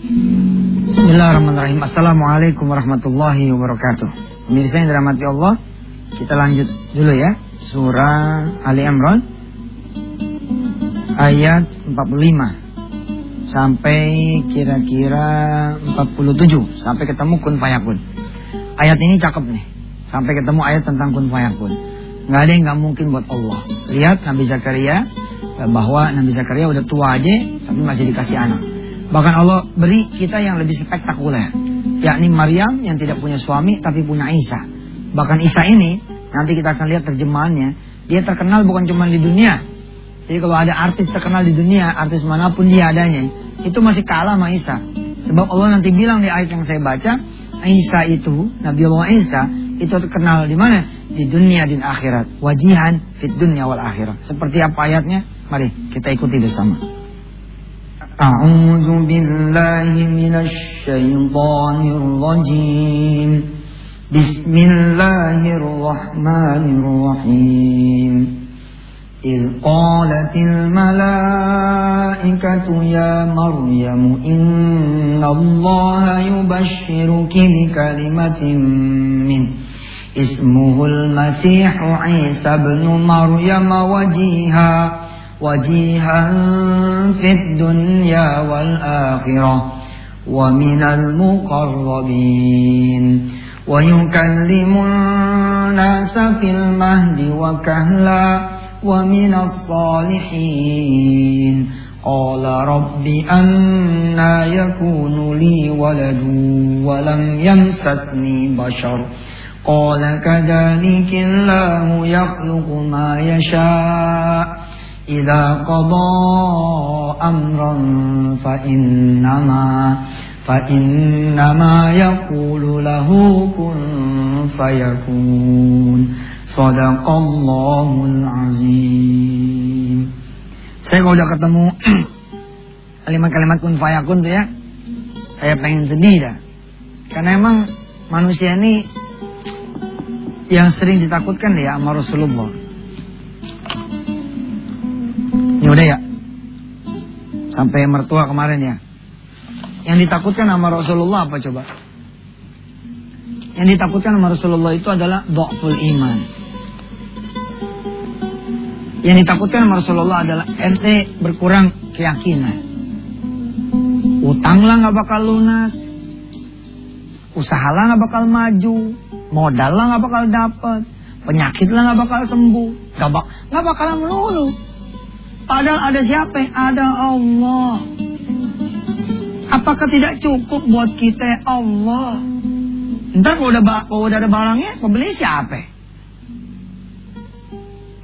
Bismillahirrahmanirrahim. Assalamualaikum warahmatullahi wabarakatuh. Pemirsa yang dirahmati Allah, kita lanjut dulu ya. Surah Ali Imran ayat 45 sampai kira-kira 47 sampai ketemu kun fayakun. Ayat ini cakep nih. Sampai ketemu ayat tentang kun fayakun. Nggak ada yang nggak mungkin buat Allah. Lihat Nabi Zakaria bahwa Nabi Zakaria udah tua aja tapi masih dikasih anak. Bahkan Allah beri kita yang lebih spektakuler. Yakni Maryam yang tidak punya suami tapi punya Isa. Bahkan Isa ini, nanti kita akan lihat terjemahannya. Dia terkenal bukan cuma di dunia. Jadi kalau ada artis terkenal di dunia, artis mana pun dia adanya. Itu masih kalah sama Isa. Sebab Allah nanti bilang di ayat yang saya baca. Isa itu, Nabi Allah Isa, itu terkenal di mana? Di dunia dan akhirat. Wajihan fit dunia wal akhirat. Seperti apa ayatnya? Mari kita ikuti bersama. أعوذ بالله من الشيطان الرجيم. بسم الله الرحمن الرحيم. إذ قالت الملائكة يا مريم إن الله يبشرك بكلمة منه اسمه المسيح عيسى بن مريم وجيها. وجيها في الدنيا والآخرة ومن المقربين. ويكلم الناس في المهد وكهلا ومن الصالحين. قال رب أنا يكون لي ولد ولم يمسسني بشر. قال كذلك الله يخلق ما يشاء. إذا قضى أمرا فإنما فإنما يقول له كن فيكون صدق الله العظيم Saya kalau udah ketemu kalimat-kalimat kun fayakun tuh ya, saya pengen sedih dah. Karena emang manusia ini yang sering ditakutkan ya sama Rasulullah. Udah ya. Sampai mertua kemarin ya. Yang ditakutkan sama Rasulullah apa coba? Yang ditakutkan sama Rasulullah itu adalah dhaful iman. Yang ditakutkan sama Rasulullah adalah ente berkurang keyakinan. Utanglah nggak bakal lunas. Usahalah nggak bakal maju. Modal lah nggak bakal dapet. Penyakit lah nggak bakal sembuh. Nggak bak bakalan melulu. Padahal ada siapa? Ada Allah. Apakah tidak cukup buat kita Allah? Ntar kalau udah, kalau udah ada barangnya, pembeli siapa?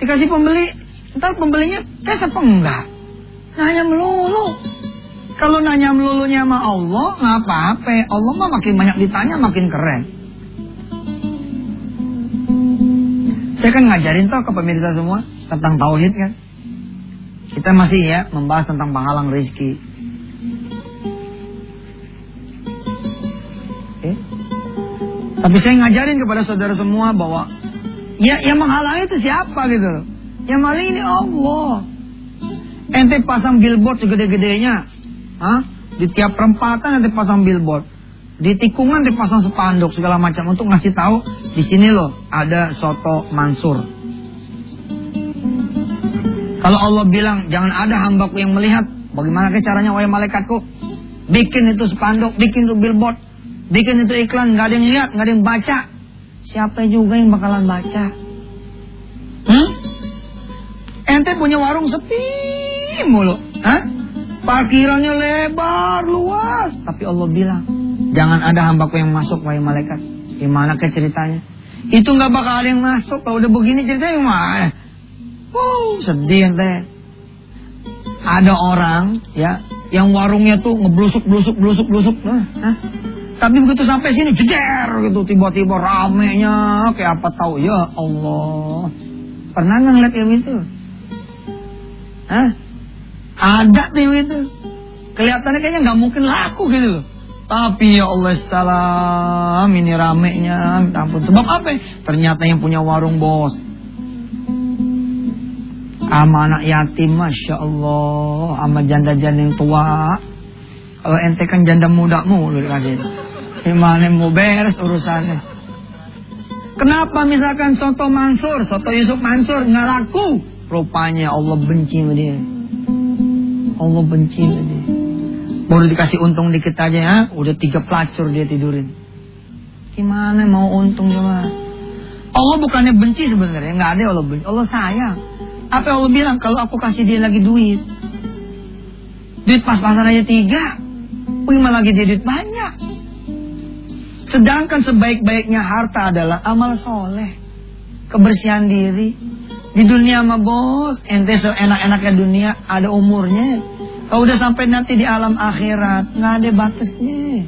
Dikasih pembeli, ntar pembelinya tes apa enggak? Nanya melulu. Kalau nanya melulunya sama Allah, nggak apa-apa. Allah mah makin banyak ditanya, makin keren. Saya kan ngajarin toh ke pemirsa semua tentang tauhid kan. Kita masih ya membahas tentang penghalang rezeki. Eh? Tapi saya ngajarin kepada saudara semua bahwa ya yang menghalangi itu siapa gitu loh. Yang maling ini Allah. Ente pasang billboard segede-gedenya. Hah? Di tiap perempatan ente pasang billboard. Di tikungan ente pasang spanduk segala macam untuk ngasih tahu di sini loh ada soto Mansur. Kalau Allah bilang jangan ada hambaku yang melihat, bagaimana caranya wahai malaikatku? Bikin itu spanduk, bikin itu billboard, bikin itu iklan, nggak ada yang lihat, nggak ada yang baca. Siapa juga yang bakalan baca? Hmm? Ente punya warung sepi mulu, Hah? Parkirannya lebar, luas. Tapi Allah bilang, jangan ada hambaku yang masuk, wahai malaikat. Gimana ke ceritanya? Itu nggak bakal ada yang masuk. Kalau udah begini ceritanya gimana? Sedih ente. Ada orang ya yang warungnya tuh ngeblusuk blusuk blusuk blusuk. Nah, Tapi begitu sampai sini jeder gitu tiba-tiba ramenya kayak apa tahu ya Allah. Pernah nggak ngeliat yang itu? Hah? Ada tuh itu. Kelihatannya kayaknya nggak mungkin laku gitu loh. Tapi ya Allah salam ini ramenya, ampun. Sebab apa? Ternyata yang punya warung bos sama anak yatim Masya Allah Sama janda-janda yang tua Kalau ente kan janda muda mulu dikasih. Gimana mau beres urusannya? Kenapa misalkan soto Mansur, soto Yusuf Mansur nggak laku? Rupanya Allah benci sama dia. Allah benci sama dia. Baru dikasih untung dikit aja ya, udah tiga pelacur dia tidurin. Gimana mau untung coba? Allah bukannya benci sebenarnya, nggak ada Allah benci. Allah sayang. Apa Allah bilang kalau aku kasih dia lagi duit? Duit pas-pasan aja tiga. Gimana lagi dia duit banyak? Sedangkan sebaik-baiknya harta adalah amal soleh. Kebersihan diri. Di dunia mah bos, ente seenak-enaknya dunia ada umurnya. Kalau udah sampai nanti di alam akhirat, nggak ada batasnya.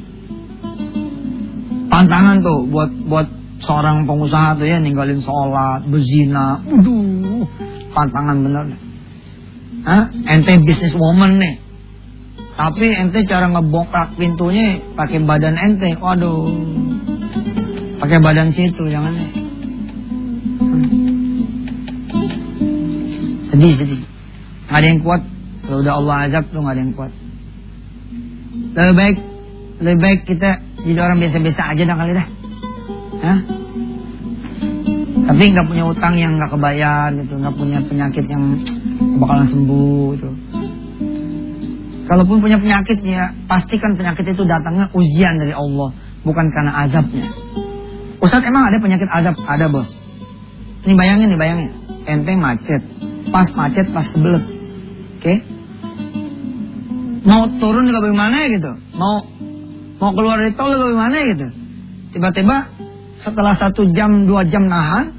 Pantangan tuh buat buat seorang pengusaha tuh ya ninggalin sholat, berzina, waduh, pantangan bener. Hah? Ente business woman nih. Tapi ente cara ngebongkar pintunya pakai badan ente. Waduh. Pakai badan situ jangan nih. Sedih sedih. Gak ada yang kuat. Kalau udah Allah azab tuh gak ada yang kuat. Lebih baik lebih baik kita jadi orang biasa-biasa aja dah kali dah. Hah? Tapi nggak punya utang yang nggak kebayar gitu, nggak punya penyakit yang bakalan sembuh gitu. Kalaupun punya penyakit ya, pastikan penyakit itu datangnya ujian dari Allah, bukan karena azabnya. Ustaz emang ada penyakit azab? Ada bos. Ini bayangin nih bayangin, ente macet, pas macet pas kebelet, oke? Okay? Mau turun juga bagaimana gitu, mau mau keluar dari tol juga bagaimana gitu. Tiba-tiba setelah satu jam dua jam nahan,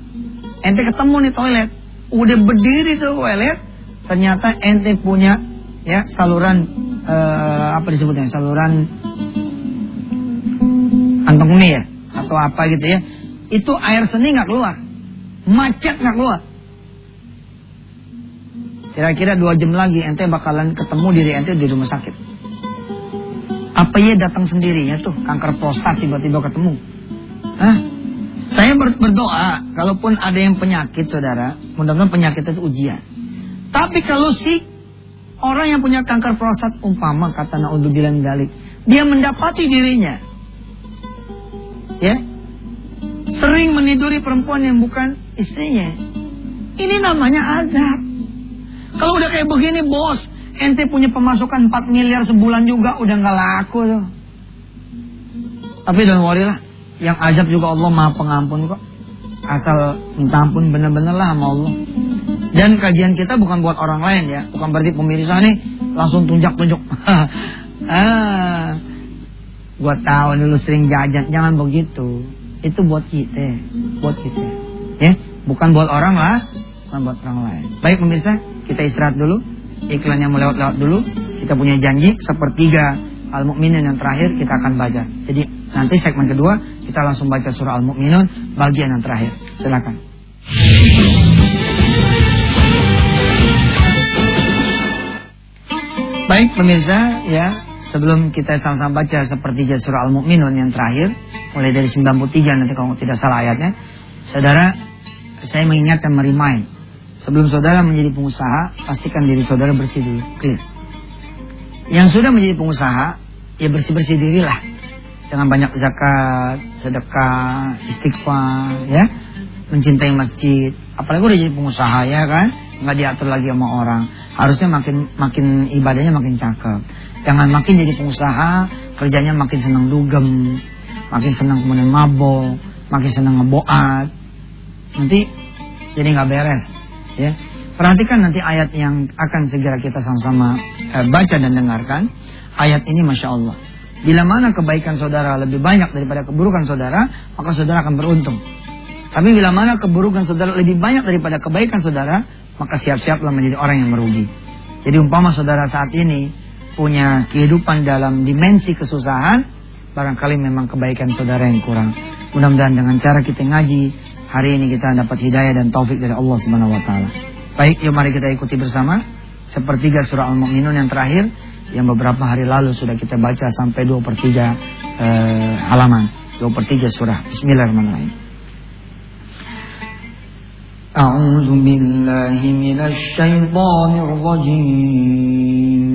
ente ketemu nih toilet, udah berdiri tuh toilet, ternyata ente punya ya saluran uh, apa disebutnya? Saluran kantong mie ya atau apa gitu ya. Itu air seni nggak keluar. Macet nggak keluar. Kira-kira dua jam lagi ente bakalan ketemu diri ente di rumah sakit. Apa ya datang sendirinya tuh? Kanker prostat tiba-tiba ketemu. Hah? Saya ber berdoa kalaupun ada yang penyakit saudara mudah-mudahan penyakit itu ujian tapi kalau si Orang yang punya kanker prostat umpama kata naudzubillah dalik, dia mendapati dirinya ya sering meniduri perempuan yang bukan istrinya. Ini namanya azab. Kalau udah kayak begini bos, ente punya pemasukan 4 miliar sebulan juga udah nggak laku tuh. Tapi don't worry lah, yang azab juga Allah maha pengampun kok. Asal minta ampun bener-bener lah sama Allah. Dan kajian kita bukan buat orang lain ya, bukan berarti pemirsa nih langsung tunjuk-tunjuk. ah, gua tahu nih lu sering jajan, jangan begitu. Itu buat kita, buat kita. Ya, bukan buat orang lah, bukan buat orang lain. Baik pemirsa, kita istirahat dulu. Iklannya mau lewat-lewat dulu. Kita punya janji sepertiga Al-Mu'minun yang terakhir kita akan baca. Jadi nanti segmen kedua kita langsung baca surah Al-Mu'minun bagian yang terakhir. Silakan. Baik pemirsa ya Sebelum kita sama-sama baca sepertiga surah Al-Mu'minun yang terakhir Mulai dari 93 nanti kalau tidak salah ayatnya. Saudara Saya mengingatkan merimain Sebelum saudara menjadi pengusaha Pastikan diri saudara bersih dulu. Clear. Yang sudah menjadi pengusaha Ya bersih-bersih dirilah Dengan banyak zakat Sedekah Istighfar ya Mencintai masjid Apalagi udah jadi pengusaha ya kan nggak diatur lagi sama orang. Harusnya makin makin ibadahnya makin cakep. Jangan makin jadi pengusaha, kerjanya makin senang dugem, makin senang kemudian mabok, makin senang ngeboat. Nanti jadi nggak beres, ya. Perhatikan nanti ayat yang akan segera kita sama-sama eh, baca dan dengarkan. Ayat ini Masya Allah. Bila mana kebaikan saudara lebih banyak daripada keburukan saudara, maka saudara akan beruntung. Tapi bila mana keburukan saudara lebih banyak daripada kebaikan saudara, maka siap-siaplah menjadi orang yang merugi. Jadi umpama saudara saat ini punya kehidupan dalam dimensi kesusahan, barangkali memang kebaikan saudara yang kurang. Mudah-mudahan dengan cara kita ngaji, hari ini kita dapat hidayah dan taufik dari Allah Subhanahu wa taala. Baik, yuk mari kita ikuti bersama sepertiga surah Al-Mu'minun yang terakhir yang beberapa hari lalu sudah kita baca sampai 2 per 3 eh, halaman, 2 per 3 surah. Bismillahirrahmanirrahim. أعوذ بالله من الشيطان الرجيم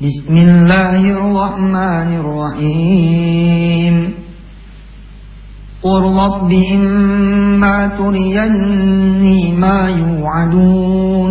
بسم الله الرحمن الرحيم قل رب إما تريني ما يوعدون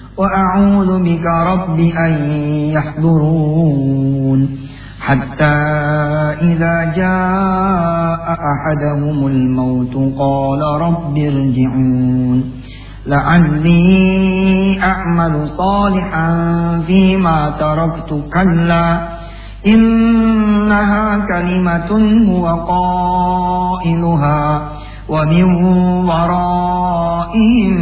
وأعوذ بك رب أن يحضرون. حتى إذا جاء أحدهم الموت قال رب ارجعون. لعلي أعمل صالحا فيما تركت كلا إنها كلمة هو قائلها. ومن ورائهم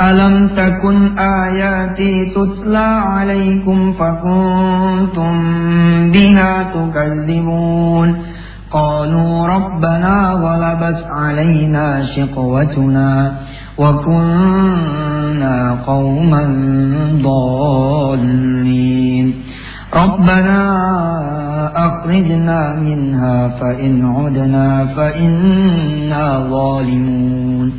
ألم تكن آياتي تتلى عليكم فكنتم بها تكذبون؟ قالوا ربنا غلبت علينا شقوتنا وكنا قوما ضالين. ربنا أخرجنا منها فإن عدنا فإنا ظالمون.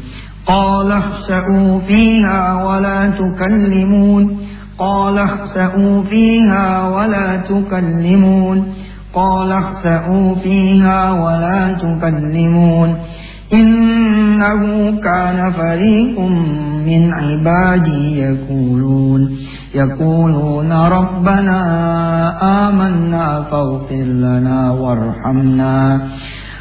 قال اخسأوا فيها ولا تكلمون. قال اخسأوا فيها ولا تكلمون. قال اخسأوا فيها ولا تكلمون. إنه كان فريق من عبادي يقولون يقولون ربنا آمنا فاغفر لنا وارحمنا.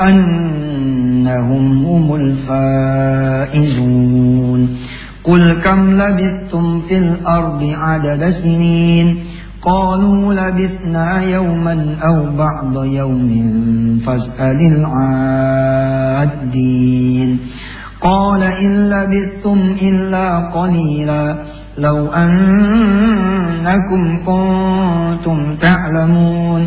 أنهم هم الفائزون. قل كم لبثتم في الأرض عدد سنين؟ قالوا لبثنا يوما أو بعض يوم فاسأل العادين. قال إن لبثتم إلا قليلا. لو أنكم كنتم تعلمون.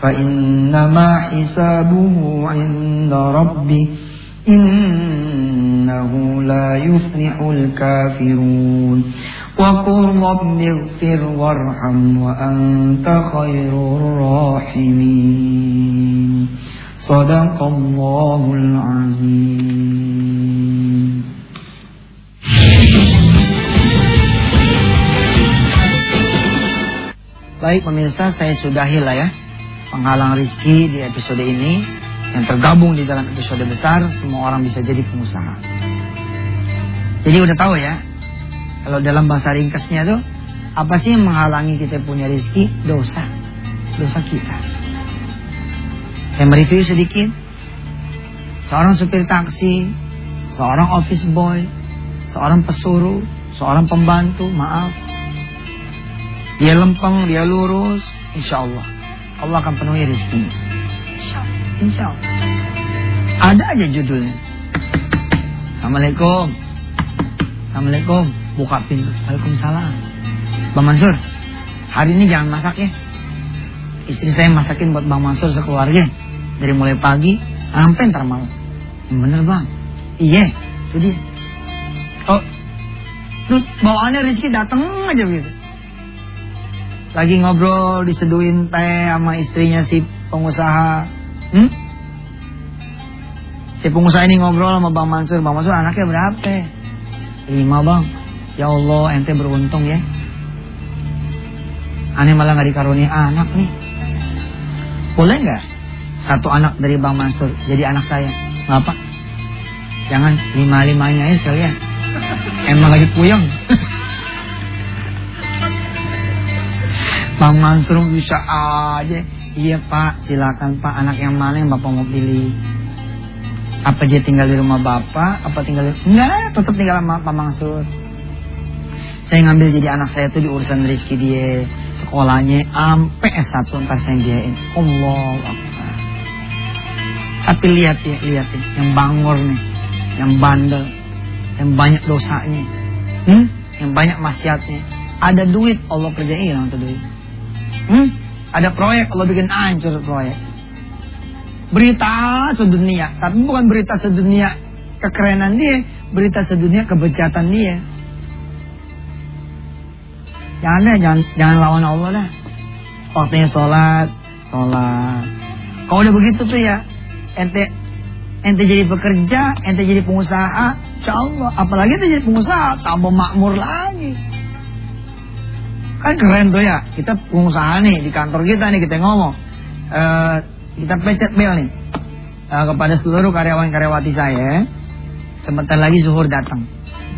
فإنما حسابه عند ربه إنه لا يفلح الكافرون وقل رب اغفر وارحم وأنت خير الراحمين صدق الله العظيم Baik pemirsa saya sudahi lah ya penghalang rizki di episode ini yang tergabung di dalam episode besar semua orang bisa jadi pengusaha. Jadi udah tahu ya kalau dalam bahasa ringkasnya tuh apa sih yang menghalangi kita punya rizki? Dosa, dosa kita. Saya mereview sedikit. Seorang supir taksi, seorang office boy, seorang pesuruh, seorang pembantu, maaf. Dia lempeng, dia lurus, insya Allah. Allah akan penuhi rezekinya. Insya Allah. Insya Allah. Ada aja judulnya. Assalamualaikum. Assalamualaikum. Buka pintu. Waalaikumsalam. Bang Mansur, hari ini jangan masak ya. Istri saya masakin buat Bang Mansur sekeluarga. Dari mulai pagi sampai ntar malam. Bener bang. Iya, itu dia. Oh, tuh bawaannya rezeki dateng aja gitu. Lagi ngobrol diseduhin teh sama istrinya si pengusaha. Hmm? Si pengusaha ini ngobrol sama Bang Mansur. Bang Mansur anaknya berapa? Lima bang. Ya Allah ente beruntung ya. Aneh malah nggak dikaruni anak nih. Boleh nggak satu anak dari Bang Mansur jadi anak saya? Nggak apa? Jangan lima-limanya aja sekalian. Emang lagi puyeng. Bang Mansur bisa aja. Iya pak, silakan pak. Anak yang mana yang bapak mau pilih? Apa dia tinggal di rumah bapak? Apa tinggal di... Enggak, tetap tinggal sama Pak Mansur. Saya ngambil jadi anak saya tuh di urusan rezeki dia. Sekolahnya sampai S1 ntar saya biayain. Allah. Tapi lihat ya, lihat ya. Yang bangor nih. Yang bandel. Yang banyak dosanya. Hmm? Yang banyak maksiatnya. Ada duit, Allah kerjain hilang tuh duit. Hmm? Ada proyek, Allah bikin hancur proyek berita sedunia, tapi bukan berita sedunia kekerenan dia, berita sedunia kebejatan dia. Jangan deh, jangan, jangan lawan Allah dah. Waktunya sholat, sholat. Kalau udah begitu tuh ya, ente ente jadi pekerja, ente jadi pengusaha, insya Allah. Apalagi ente jadi pengusaha, tambah makmur lagi. Kan keren tuh ya, kita pengusaha nih di kantor kita nih kita ngomong. Uh, kita pencet bel nih uh, kepada seluruh karyawan-karyawati saya. Sebentar lagi zuhur datang.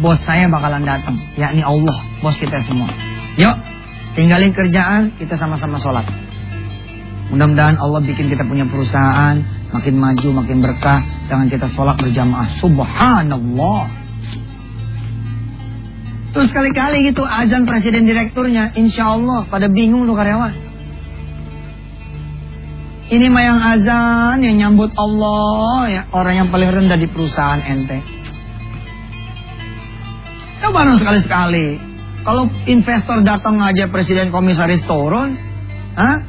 Bos saya bakalan datang, yakni Allah, bos kita semua. Yuk, tinggalin kerjaan, kita sama-sama sholat. Mudah-mudahan Allah bikin kita punya perusahaan makin maju, makin berkah dengan kita sholat berjamaah. Subhanallah. Terus kali-kali gitu azan presiden direkturnya, insya Allah pada bingung tuh karyawan. Ini mah yang azan, yang nyambut Allah, ya orang yang paling rendah di perusahaan ente. Coba dong sekali-sekali. Kalau investor datang aja presiden komisaris turun, Hah?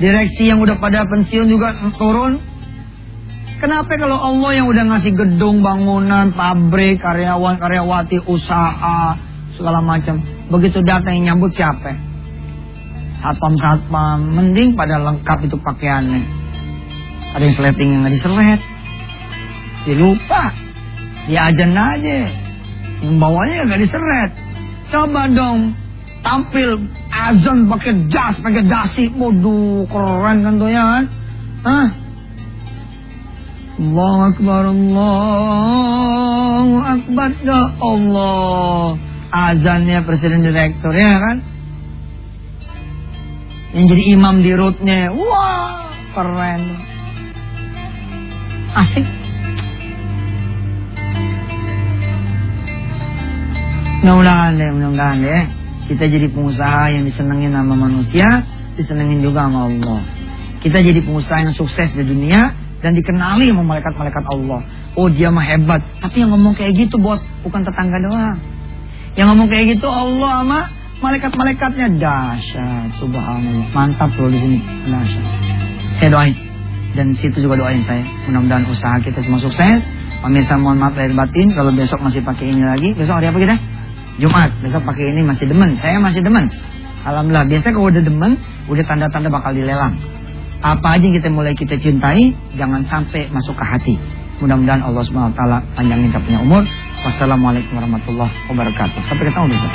direksi yang udah pada pensiun juga turun. Kenapa kalau Allah yang udah ngasih gedung, bangunan, pabrik, karyawan, karyawati, usaha, segala macam, begitu datang yang nyambut siapa? satpam-satpam, mending pada lengkap itu pakaiannya. Ada yang sleting yang nggak diselet. Dia lupa. Dia ajan aja. Yang bawahnya nggak diseret. Coba dong tampil azan pakai jas, pakai dasi. Waduh, keren kan tuh ya kan? Hah? Allah Akbar, Allah Akbar, ya Allah. Azannya Presiden Direktur ya kan? yang jadi imam di rootnya wah keren. Asik. Mudah-mudahan deh mudah-mudahan deh kita jadi pengusaha yang disenengin sama manusia disenengin juga sama Allah. Kita jadi pengusaha yang sukses di dunia dan dikenali sama malaikat-malaikat Allah. Oh dia mah hebat. Tapi yang ngomong kayak gitu bos bukan tetangga doang yang ngomong kayak gitu Allah mah malaikat-malaikatnya dahsyat subhanallah. Mantap loh di sini. Dahsyat. Saya doain. Dan situ juga doain saya. Mudah-mudahan usaha kita semua sukses. Pemirsa mohon maaf lahir batin. Kalau besok masih pakai ini lagi. Besok hari apa kita? Jumat. Besok pakai ini masih demen. Saya masih demen. Alhamdulillah. Biasa kalau udah demen udah tanda-tanda bakal dilelang. Apa aja yang kita mulai kita cintai jangan sampai masuk ke hati. Mudah-mudahan Allah SWT panjangin kita punya umur wassalamualaikum warahmatullahi wabarakatuh. Sampai ketemu besok